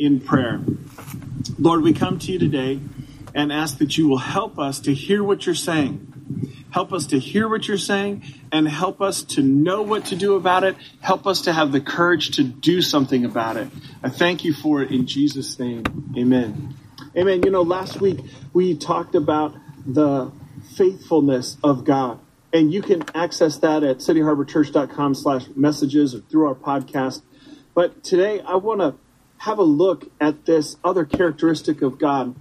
in prayer. Lord, we come to you today and ask that you will help us to hear what you're saying. Help us to hear what you're saying and help us to know what to do about it. Help us to have the courage to do something about it. I thank you for it in Jesus' name. Amen. Amen. You know, last week we talked about the faithfulness of God. And you can access that at cityharborchurch.com slash messages or through our podcast. But today I want to have a look at this other characteristic of God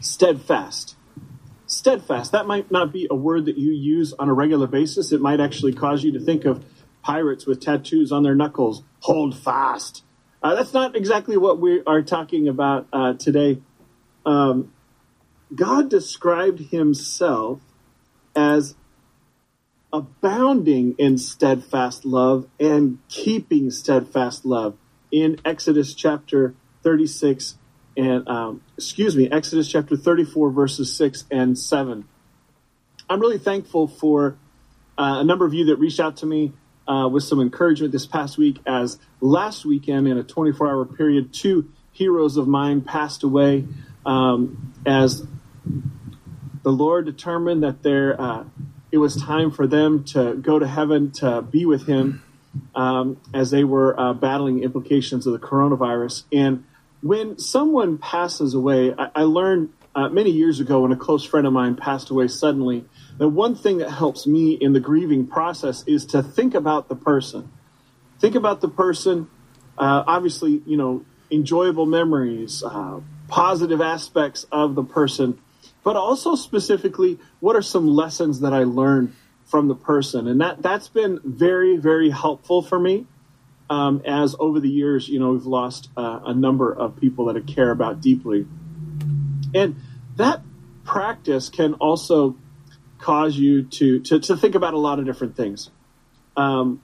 steadfast. Steadfast. That might not be a word that you use on a regular basis. It might actually cause you to think of pirates with tattoos on their knuckles. Hold fast. Uh, that's not exactly what we are talking about uh, today. Um, God described himself as abounding in steadfast love and keeping steadfast love in Exodus chapter 36 and, um, excuse me, Exodus chapter 34, verses 6 and 7. I'm really thankful for uh, a number of you that reached out to me uh, with some encouragement this past week, as last weekend in a 24 hour period, two heroes of mine passed away um, as the Lord determined that there, uh, it was time for them to go to heaven to be with Him um, as they were uh, battling implications of the coronavirus. And when someone passes away, I, I learned uh, many years ago when a close friend of mine passed away suddenly that one thing that helps me in the grieving process is to think about the person. Think about the person. Uh, obviously, you know, enjoyable memories, uh, positive aspects of the person, but also specifically, what are some lessons that I learned from the person, and that that's been very very helpful for me. Um, as over the years, you know, we've lost uh, a number of people that I care about deeply, and that practice can also cause you to to, to think about a lot of different things. Um,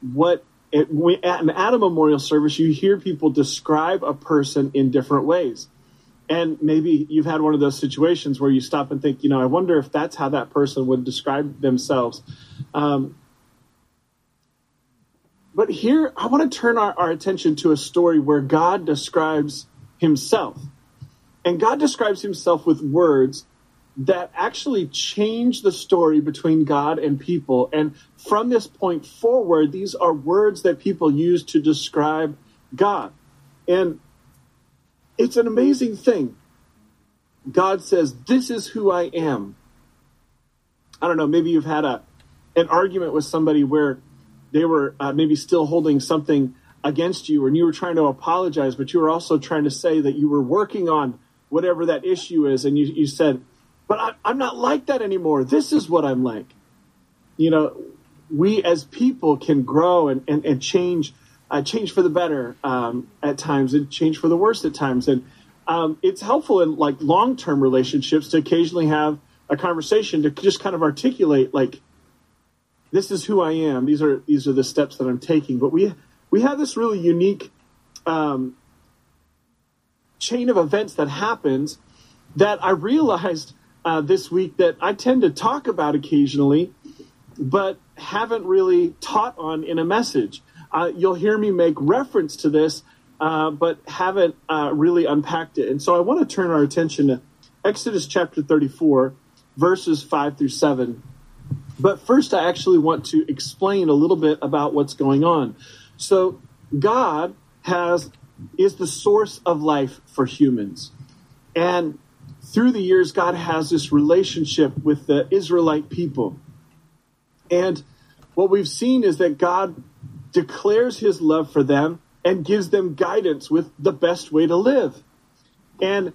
what it, we, at an, at a memorial service, you hear people describe a person in different ways. And maybe you've had one of those situations where you stop and think, you know, I wonder if that's how that person would describe themselves. Um, but here, I want to turn our, our attention to a story where God describes himself. And God describes himself with words that actually change the story between God and people. And from this point forward, these are words that people use to describe God. And it's an amazing thing. God says, This is who I am. I don't know, maybe you've had a an argument with somebody where they were uh, maybe still holding something against you and you were trying to apologize, but you were also trying to say that you were working on whatever that issue is. And you, you said, But I, I'm not like that anymore. This is what I'm like. You know, we as people can grow and, and, and change uh, change for the better um, at times and change for the worse at times. And um, it's helpful in like long term relationships to occasionally have a conversation to just kind of articulate like this is who I am. These are these are the steps that I'm taking. But we we have this really unique um, chain of events that happens that I realized uh, this week that I tend to talk about occasionally, but haven't really taught on in a message. Uh, you'll hear me make reference to this, uh, but haven't uh, really unpacked it. And so I want to turn our attention to Exodus chapter 34, verses 5 through 7. But first, I actually want to explain a little bit about what's going on. So, God has is the source of life for humans. And through the years, God has this relationship with the Israelite people. And what we've seen is that God declares his love for them and gives them guidance with the best way to live. And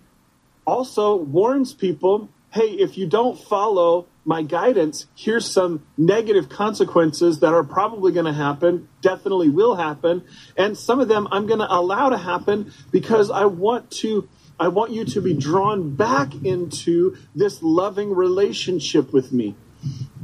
also warns people hey, if you don't follow my guidance, here's some negative consequences that are probably going to happen, definitely will happen, and some of them I'm going to allow to happen because I want to I want you to be drawn back into this loving relationship with me.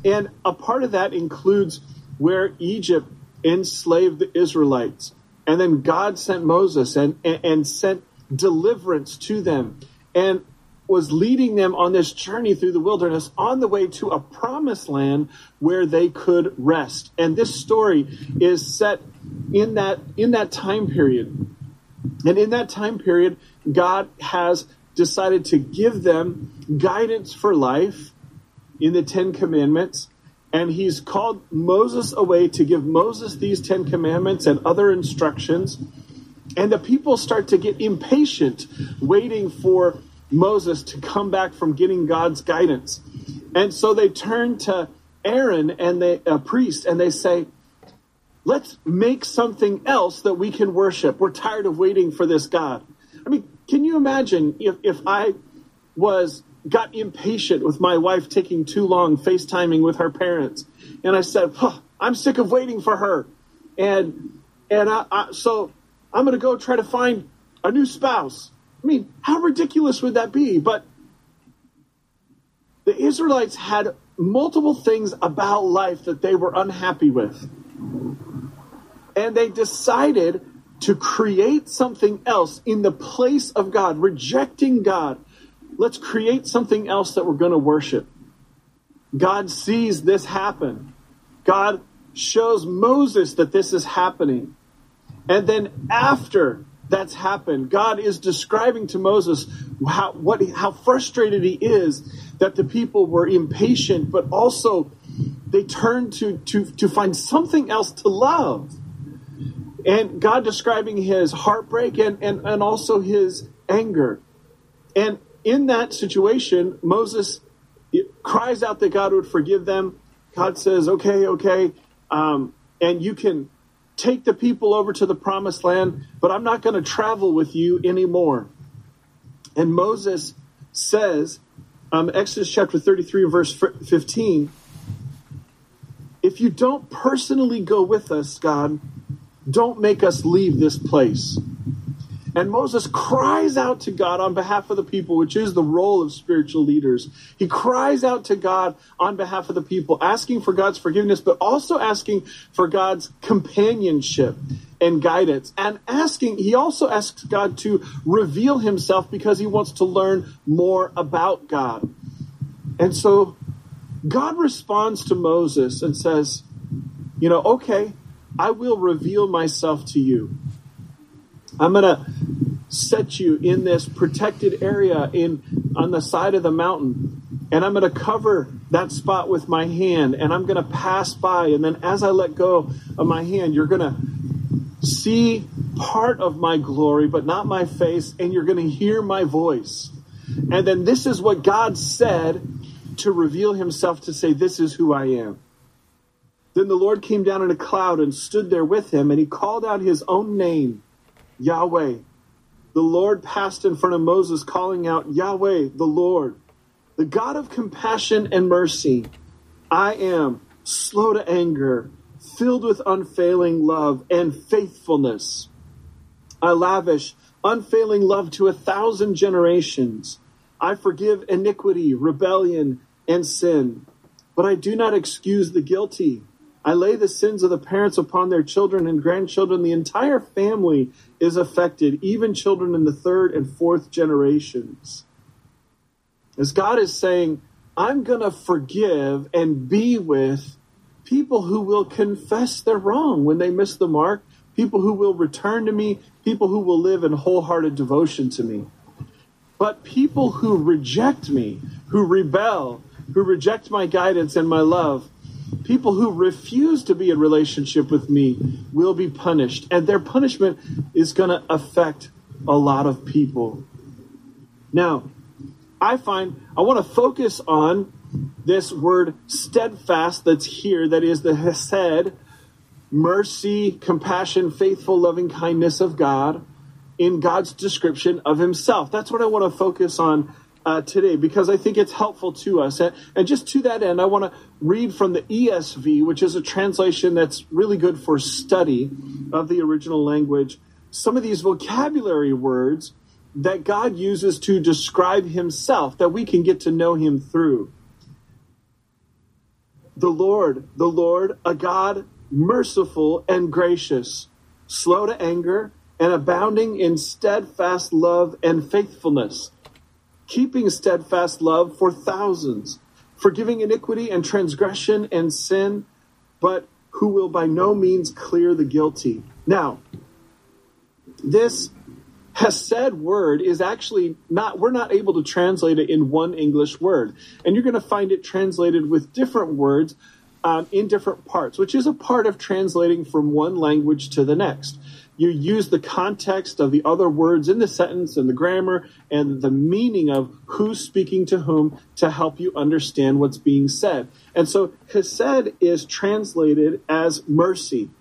And a part of that includes where Egypt enslaved the Israelites. And then God sent Moses and, and, and sent deliverance to them and was leading them on this journey through the wilderness on the way to a promised land where they could rest. And this story is set in that in that time period. And in that time period, God has decided to give them guidance for life in the Ten Commandments. And he's called Moses away to give Moses these Ten Commandments and other instructions. And the people start to get impatient, waiting for Moses to come back from getting God's guidance. And so they turn to Aaron and the a priest, and they say, Let's make something else that we can worship. We're tired of waiting for this God. I mean, can you imagine if, if I was got impatient with my wife taking too long FaceTiming with her parents, and I said, "I'm sick of waiting for her," and and I, I, so I'm going to go try to find a new spouse. I mean, how ridiculous would that be? But the Israelites had multiple things about life that they were unhappy with. And they decided to create something else in the place of God, rejecting God. Let's create something else that we're going to worship. God sees this happen. God shows Moses that this is happening. And then after that's happened, God is describing to Moses how, what, how frustrated he is that the people were impatient, but also they turned to, to, to find something else to love. And God describing his heartbreak and, and, and also his anger. And in that situation, Moses cries out that God would forgive them. God says, okay, okay, um, and you can take the people over to the promised land, but I'm not going to travel with you anymore. And Moses says, um, Exodus chapter 33, verse 15, if you don't personally go with us, God, don't make us leave this place. And Moses cries out to God on behalf of the people, which is the role of spiritual leaders. He cries out to God on behalf of the people, asking for God's forgiveness, but also asking for God's companionship and guidance. And asking, he also asks God to reveal himself because he wants to learn more about God. And so God responds to Moses and says, You know, okay, I will reveal myself to you. I'm going to set you in this protected area in on the side of the mountain and I'm going to cover that spot with my hand and I'm going to pass by and then as I let go of my hand you're going to see part of my glory but not my face and you're going to hear my voice. And then this is what God said to reveal himself to say this is who I am. Then the Lord came down in a cloud and stood there with him and he called out his own name Yahweh. The Lord passed in front of Moses, calling out, Yahweh, the Lord, the God of compassion and mercy. I am slow to anger, filled with unfailing love and faithfulness. I lavish unfailing love to a thousand generations. I forgive iniquity, rebellion, and sin, but I do not excuse the guilty. I lay the sins of the parents upon their children and grandchildren. The entire family is affected, even children in the third and fourth generations. As God is saying, I'm going to forgive and be with people who will confess their wrong when they miss the mark, people who will return to me, people who will live in wholehearted devotion to me. But people who reject me, who rebel, who reject my guidance and my love, people who refuse to be in relationship with me will be punished. And their punishment is going to affect a lot of people. Now i find i want to focus on this word steadfast that's here that is the hesed mercy compassion faithful loving kindness of god in god's description of himself. That's what i want to focus on uh, today because I think it's helpful to us. And, and just to that end, I want to read from the ESV, which is a translation that's really good for study of the original language, some of these vocabulary words that God uses to describe himself, that we can get to know him through. The Lord, the Lord, a God merciful and gracious, slow to anger, and abounding in steadfast love and faithfulness keeping steadfast love for thousands, forgiving iniquity and transgression and sin, but who will by no means clear the guilty. Now, this Hesed word is actually not, we're not able to translate it in one English word. And you're going to find it translated with different words um, in different parts, which is a part of translating from one language to the next. You use the context of the other words in the sentence and the grammar and the meaning of who's speaking to whom to help you understand what's being said. And so Hesed is translated as mercy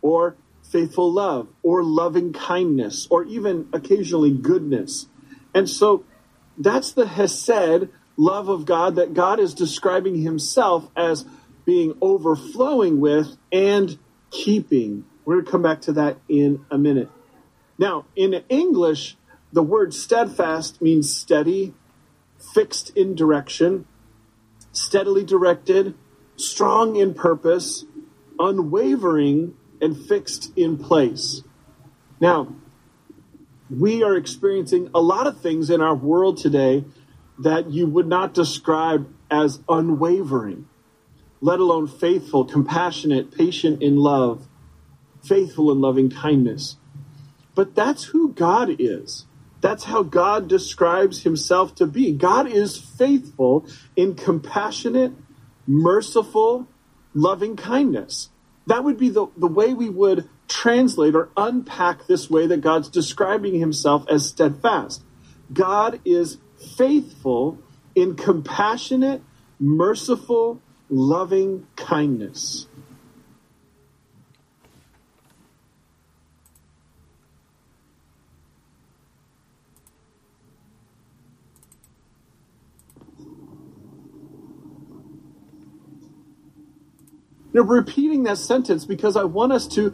or faithful love or loving kindness or even occasionally goodness. And so that's the Hesed love of God that God is describing himself as being overflowing with and keeping. We're going to come back to that in a minute. Now, in English, the word steadfast means steady, fixed in direction, steadily directed, strong in purpose, unwavering, and fixed in place. Now, we are experiencing a lot of things in our world today that you would not describe as unwavering let alone faithful, compassionate, patient in love, faithful in loving kindness. But that's who God is. That's how God describes himself to be. God is faithful in compassionate, merciful, loving kindness. That would be the, the way we would translate or unpack this way that God's describing himself as steadfast. God is faithful in compassionate, merciful, loving kindness. Now, repeating that sentence because I want us to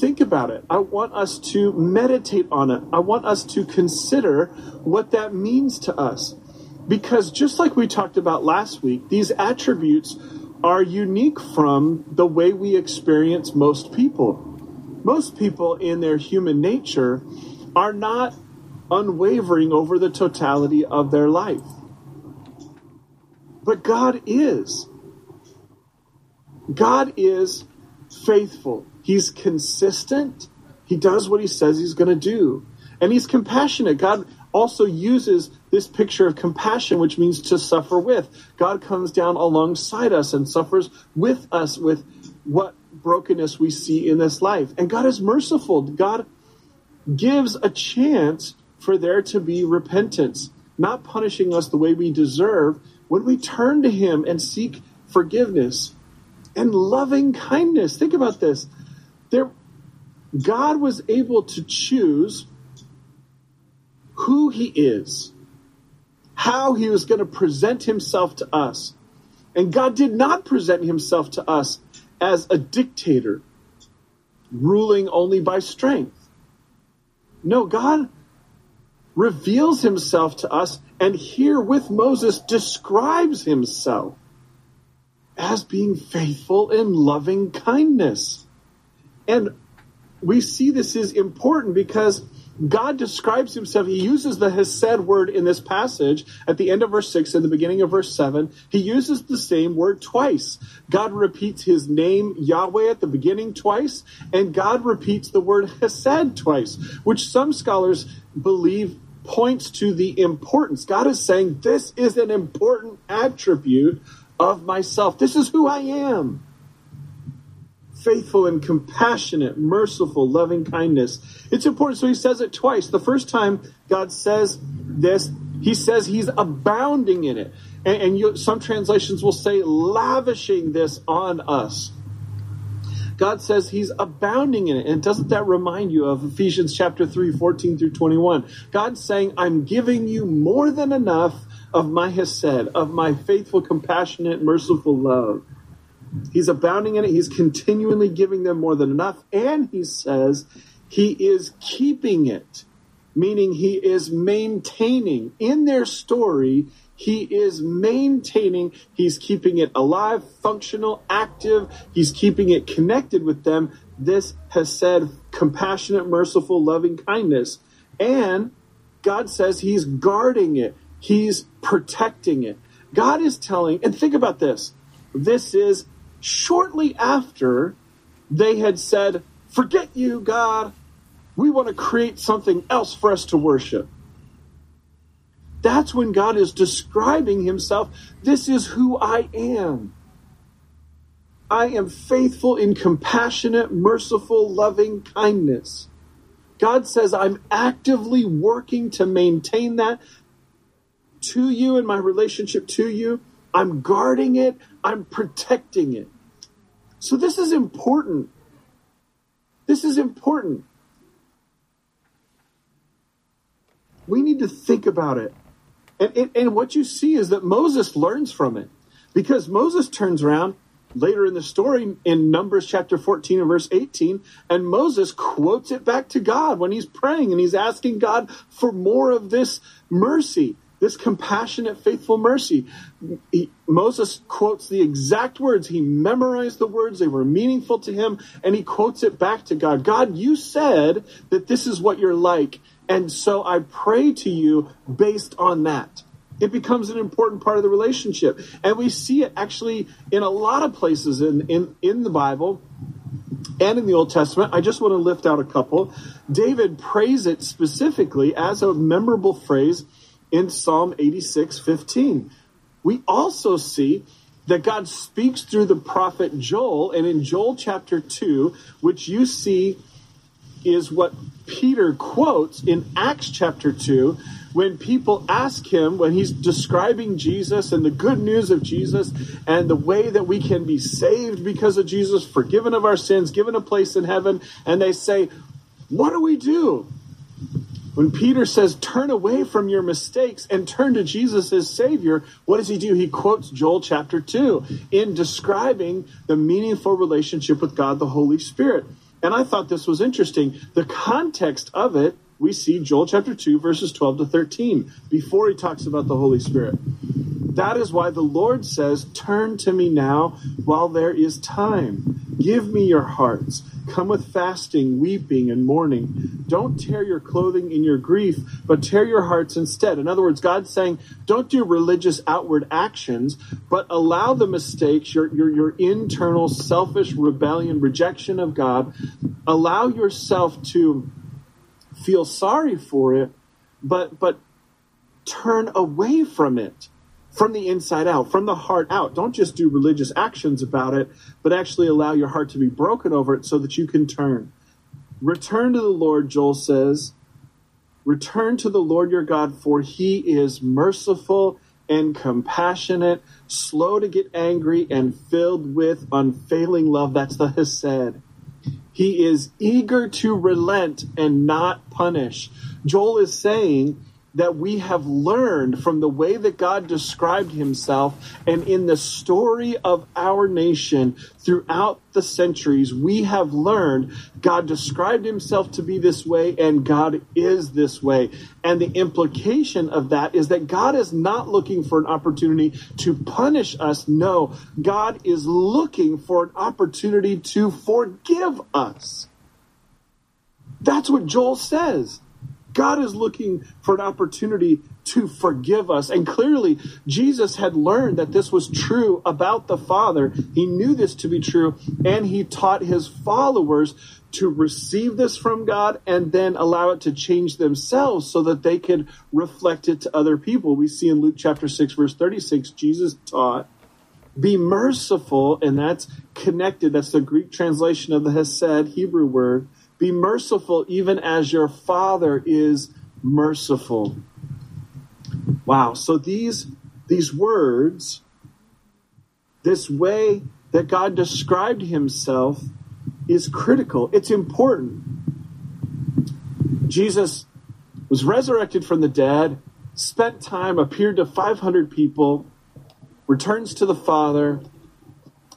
think about it. I want us to meditate on it. I want us to consider what that means to us. Because just like we talked about last week, these attributes are unique from the way we experience most people. Most people, in their human nature, are not unwavering over the totality of their life. But God is. God is faithful. He's consistent. He does what he says he's going to do. And he's compassionate. God also uses this picture of compassion, which means to suffer with. God comes down alongside us and suffers with us with what brokenness we see in this life. And God is merciful. God gives a chance for there to be repentance, not punishing us the way we deserve when we turn to Him and seek forgiveness and loving kindness. Think about this. There, God was able to choose who He is how he was going to present himself to us. And God did not present himself to us as a dictator ruling only by strength. No, God reveals himself to us and here with Moses describes himself as being faithful in loving kindness. And we see this is important because God describes himself. He uses the Hesed word in this passage at the end of verse 6 and the beginning of verse 7. He uses the same word twice. God repeats his name Yahweh at the beginning twice, and God repeats the word Hesed twice, which some scholars believe points to the importance. God is saying, This is an important attribute of myself. This is who I am faithful and compassionate, merciful, loving kindness. It's important. So he says it twice. The first time God says this, he says he's abounding in it. And, and you, some translations will say lavishing this on us. God says he's abounding in it. And doesn't that remind you of Ephesians chapter 3, 14 through 21? God's saying, I'm giving you more than enough of my Hesed, of my faithful, compassionate, merciful love. He's abounding in it. He's continually giving them more than enough. And he says he is keeping it, meaning he is maintaining in their story. He is maintaining, he's keeping it alive, functional, active. He's keeping it connected with them. This Hesed compassionate, merciful, loving kindness. And God says he's guarding it. He's protecting it. God is telling, and think about this. This is shortly after they had said, Forget you, God. We want to create something else for us to worship. That's when God is describing himself. This is who I am. I am faithful in compassionate, merciful, loving kindness. God says, I'm actively working to maintain that to you and my relationship to you. I'm guarding it, I'm protecting it. So, this is important. This is important. We need to think about it. And, and, and, what you see is that Moses learns from it because Moses turns around later in the story in Numbers chapter 14 and verse 18, and Moses quotes it back to God when he's praying and he's asking God for more of this mercy, this compassionate, faithful mercy. He, Moses quotes the exact words. He memorized the words, they were meaningful to him, and he quotes it back to God God, you said that this is what you're like and so I pray to you based on that. It becomes an important part of the relationship. And we see it actually in a lot of places in, in, in the Bible and in the Old Testament. I just want to lift out a couple. David prays it specifically as a memorable phrase in Psalm 86 15. We also see that God speaks through the prophet Joel, and in Joel chapter 2, which you see is what Peter quotes in Acts chapter 2 when people ask him, when he's describing Jesus and the good news of Jesus and the way that we can be saved because of Jesus, forgiven of our sins, given a place in heaven, and they say, What do we do? When Peter says, Turn away from your mistakes and turn to Jesus as Savior, what does he do? He quotes Joel chapter 2 in describing the meaningful relationship with God the Holy Spirit. And I thought this was interesting. The context of it, we see Joel chapter 2, verses 12 to 13, before he talks about the Holy Spirit. That is why the Lord says, Turn to me now while there is time. Give me your hearts. Come with fasting, weeping, and mourning. Don't tear your clothing in your grief, but tear your hearts instead. In other words, God's saying, don't do religious outward actions, but allow the mistakes, your, your, your internal selfish rebellion, rejection of God, allow yourself to feel sorry for it, but, but turn away from it from the inside out, from the heart out. Don't just do religious actions about it, but actually allow your heart to be broken over it so that you can turn. Return to the Lord, Joel says. Return to the Lord your God, for he is merciful and compassionate, slow to get angry, and filled with unfailing love. That's the Hesed. He is eager to relent and not punish. Joel is saying that we have learned from the way that God described himself and in the story of our nation throughout the centuries, we have learned God described himself to be this way and God is this way. And the implication of that is that God is not looking for an opportunity to punish us. No, God is looking for an opportunity to forgive us. That's what Joel says. God is looking for an opportunity to forgive us. And clearly, Jesus had learned that this was true about the Father. He knew this to be true, and he taught his followers to receive this from God and then allow it to change themselves so that they could reflect it to other people. We see in Luke chapter 6, verse 36, Jesus taught, Be merciful, and that's connected. That's the Greek translation of the Hesed Hebrew word be merciful even as your Father is merciful. Wow. So these, these words, this way that God described himself is critical. It's important. Jesus was resurrected from the dead, spent time, appeared to 500 people, returns to the Father.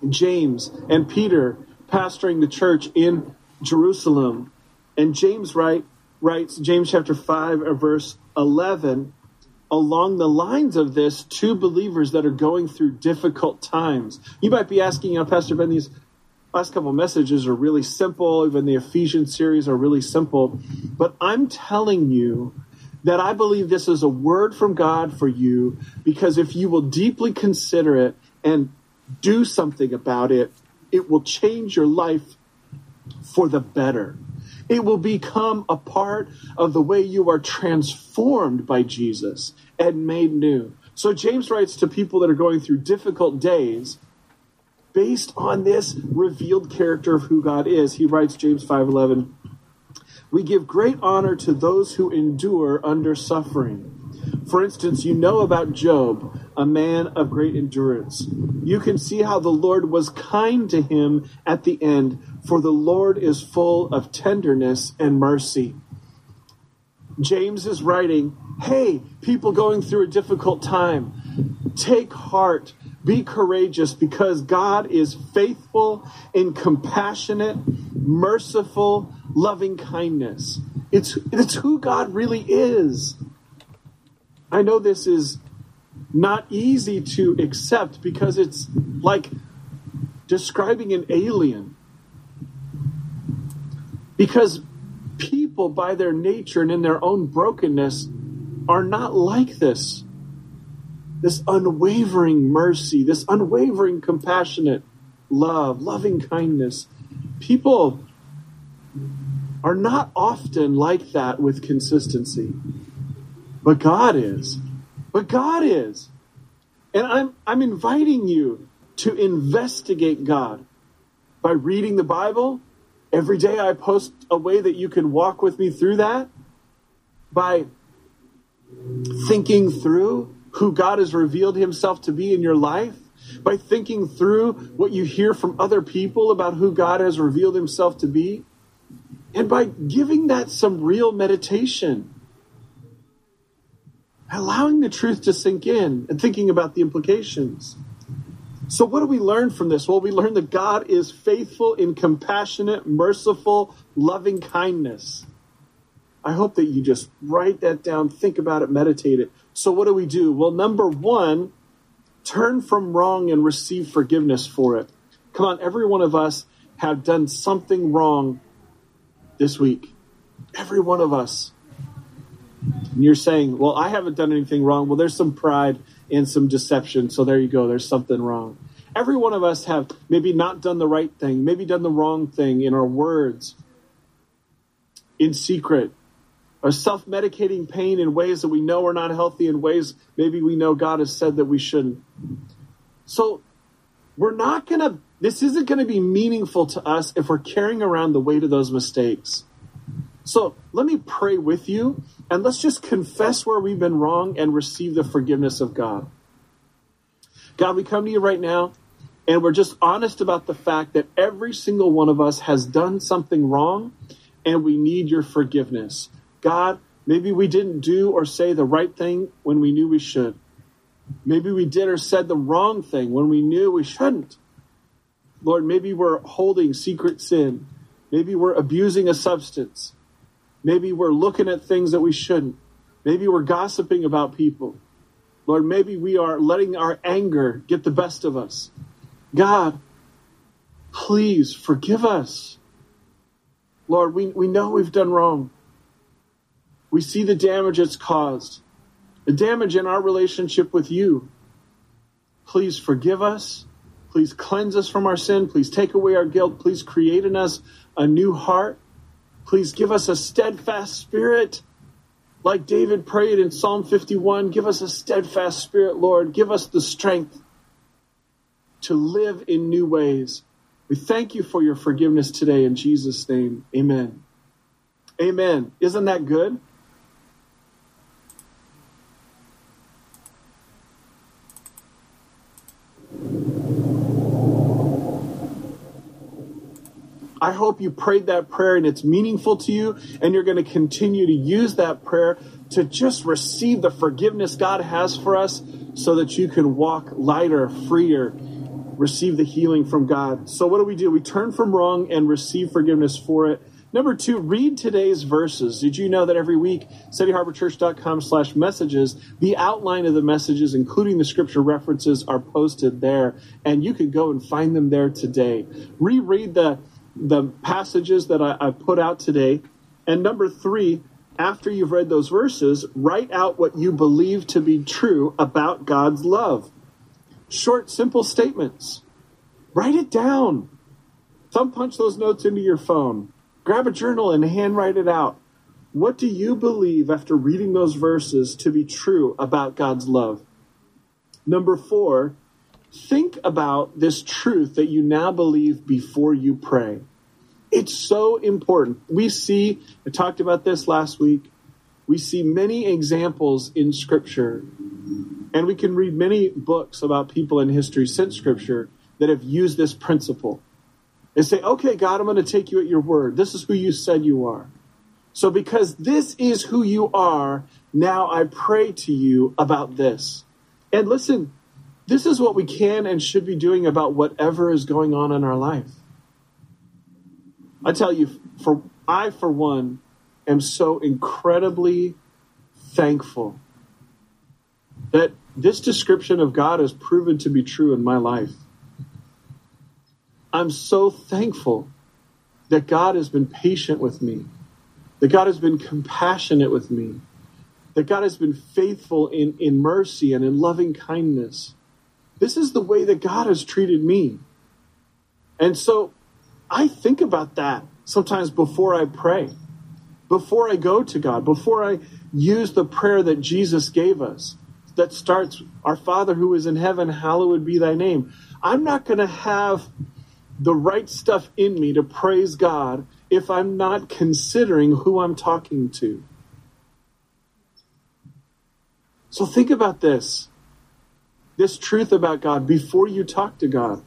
James and Peter pastoring the church in Jerusalem. And James write, writes, James chapter 5, uh, verse 11, along the lines of this two believers that are going through difficult times. You might be asking, you know, Pastor Ben, these last couple messages are really simple. Even the Ephesians series are really simple. But I'm telling you that I believe this is a word from God for you because if you will deeply consider it and do something about it, it will change your life for the better. It will become a part of the way you are transformed by Jesus and made new. So James writes to people that are going through difficult days based on this revealed character of who God is. He writes James 5:11, "We give great honor to those who endure under suffering." For instance, you know about Job, a man of great endurance. You can see how the Lord was kind to him at the end, for the Lord is full of tenderness and mercy. James is writing, Hey, people going through a difficult time, take heart, be courageous, because God is faithful in compassionate, merciful, loving kindness. It's, it's who God really is. I know this is not easy to accept because it's like describing an alien. Because people, by their nature and in their own brokenness, are not like this. This unwavering mercy, this unwavering compassionate love, loving kindness. People are not often like that with consistency. But God is. But God is. And I'm, I'm inviting you to investigate God by reading the Bible. Every day I post a way that you can walk with me through that. By thinking through who God has revealed himself to be in your life. By thinking through what you hear from other people about who God has revealed himself to be. And by giving that some real meditation allowing the truth to sink in and thinking about the implications. So, what do we learn from this? Well, we learn that God is faithful in compassionate, merciful, loving kindness. I hope that you just write that down, think about it, meditate it. So, what do we do? Well, number one, turn from wrong and receive forgiveness for it. Come on, every one of us have done something wrong this week. Every one of us. And you're saying, well, I haven't done anything wrong. Well, there's some pride and some deception. So there you go. There's something wrong. Every one of us have maybe not done the right thing, maybe done the wrong thing in our words, in secret, or self medicating pain in ways that we know are not healthy, in ways maybe we know God has said that we shouldn't. So we're not going to, this isn't going to be meaningful to us if we're carrying around the weight of those mistakes. So let me pray with you and let's just confess where we've been wrong and receive the forgiveness of God. God, we come to you right now and we're just honest about the fact that every single one of us has done something wrong and we need your forgiveness. God, maybe we didn't do or say the right thing when we knew we should. Maybe we did or said the wrong thing when we knew we shouldn't. Lord, maybe we're holding secret sin. Maybe we're abusing a substance. Maybe we're looking at things that we shouldn't. Maybe we're gossiping about people. Lord, maybe we are letting our anger get the best of us. God, please forgive us. Lord, we, we know we've done wrong. We see the damage it's caused, the damage in our relationship with you. Please forgive us. Please cleanse us from our sin. Please take away our guilt. Please create in us a new heart. Please give us a steadfast spirit. Like David prayed in Psalm 51, give us a steadfast spirit, Lord. Give us the strength to live in new ways. We thank you for your forgiveness today in Jesus' name. Amen. Amen. Isn't that good? I hope you prayed that prayer and it's meaningful to you, and you're going to continue to use that prayer to just receive the forgiveness God has for us so that you can walk lighter, freer, receive the healing from God. So, what do we do? We turn from wrong and receive forgiveness for it. Number two, read today's verses. Did you know that every week, cityharborchurch.com slash messages, the outline of the messages, including the scripture references, are posted there, and you can go and find them there today. Reread the the passages that I, I put out today. And number three, after you've read those verses, write out what you believe to be true about God's love. Short, simple statements. Write it down. Thumb punch those notes into your phone. Grab a journal and handwrite it out. What do you believe after reading those verses to be true about God's love? Number four, think about this truth that you now believe before you pray. It's so important. We see, I talked about this last week, we see many examples in Scripture, and we can read many books about people in history since Scripture that have used this principle. And say, okay, God, I'm going to take you at your word. This is who you said you are. So, because this is who you are, now I pray to you about this. And listen, this is what we can and should be doing about whatever is going on in our life. I tell you, for I, for one, am so incredibly thankful that this description of God has proven to be true in my life. I'm so thankful that God has been patient with me, that God has been compassionate with me, that God has been faithful in, in mercy and in loving kindness. This is the way that God has treated me. And so I think about that sometimes before I pray, before I go to God, before I use the prayer that Jesus gave us that starts, Our Father who is in heaven, hallowed be thy name. I'm not going to have the right stuff in me to praise God if I'm not considering who I'm talking to. So think about this this truth about God before you talk to God,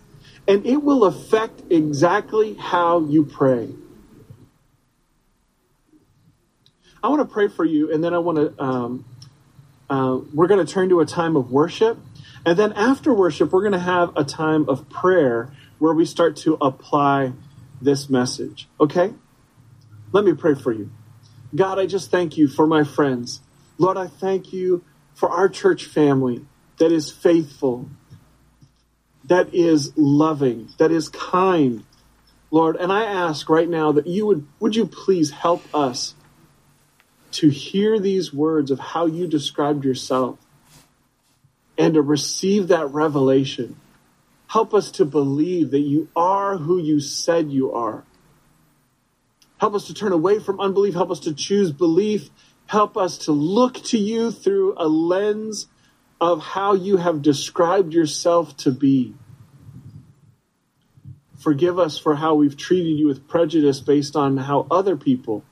and it will affect exactly how you pray. I want to pray for you, and then I want to. Um, uh, we're going to turn to a time of worship, and then after worship, we're going to have a time of prayer where we start to apply this message. Okay? Let me pray for you. God, I just thank you for my friends. Lord, I thank you for our church family that is faithful, that is loving, that is kind. Lord, and I ask right now that you would would you please help us to hear these words of how you described yourself and to receive that revelation Help us to believe that you are who you said you are. Help us to turn away from unbelief. Help us to choose belief. Help us to look to you through a lens of how you have described yourself to be. Forgive us for how we've treated you with prejudice based on how other people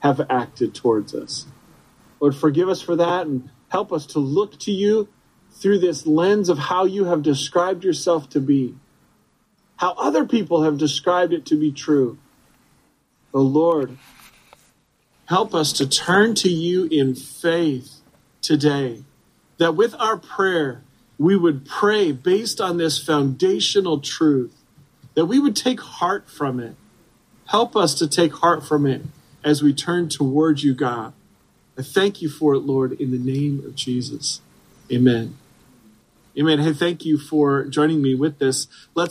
have acted towards us. Lord, forgive us for that and help us to look to you through this lens of how you have described yourself to be, how other people have described it to be true. Oh Lord, help us to turn to you in faith today, that with our prayer, we would pray based on this foundational truth, that we would take heart from it. Help us to take heart from it as we turn towards you, God. I thank you for it, Lord, in the name of Jesus. Amen. Amen. Hey, thank you for joining me with this. Let's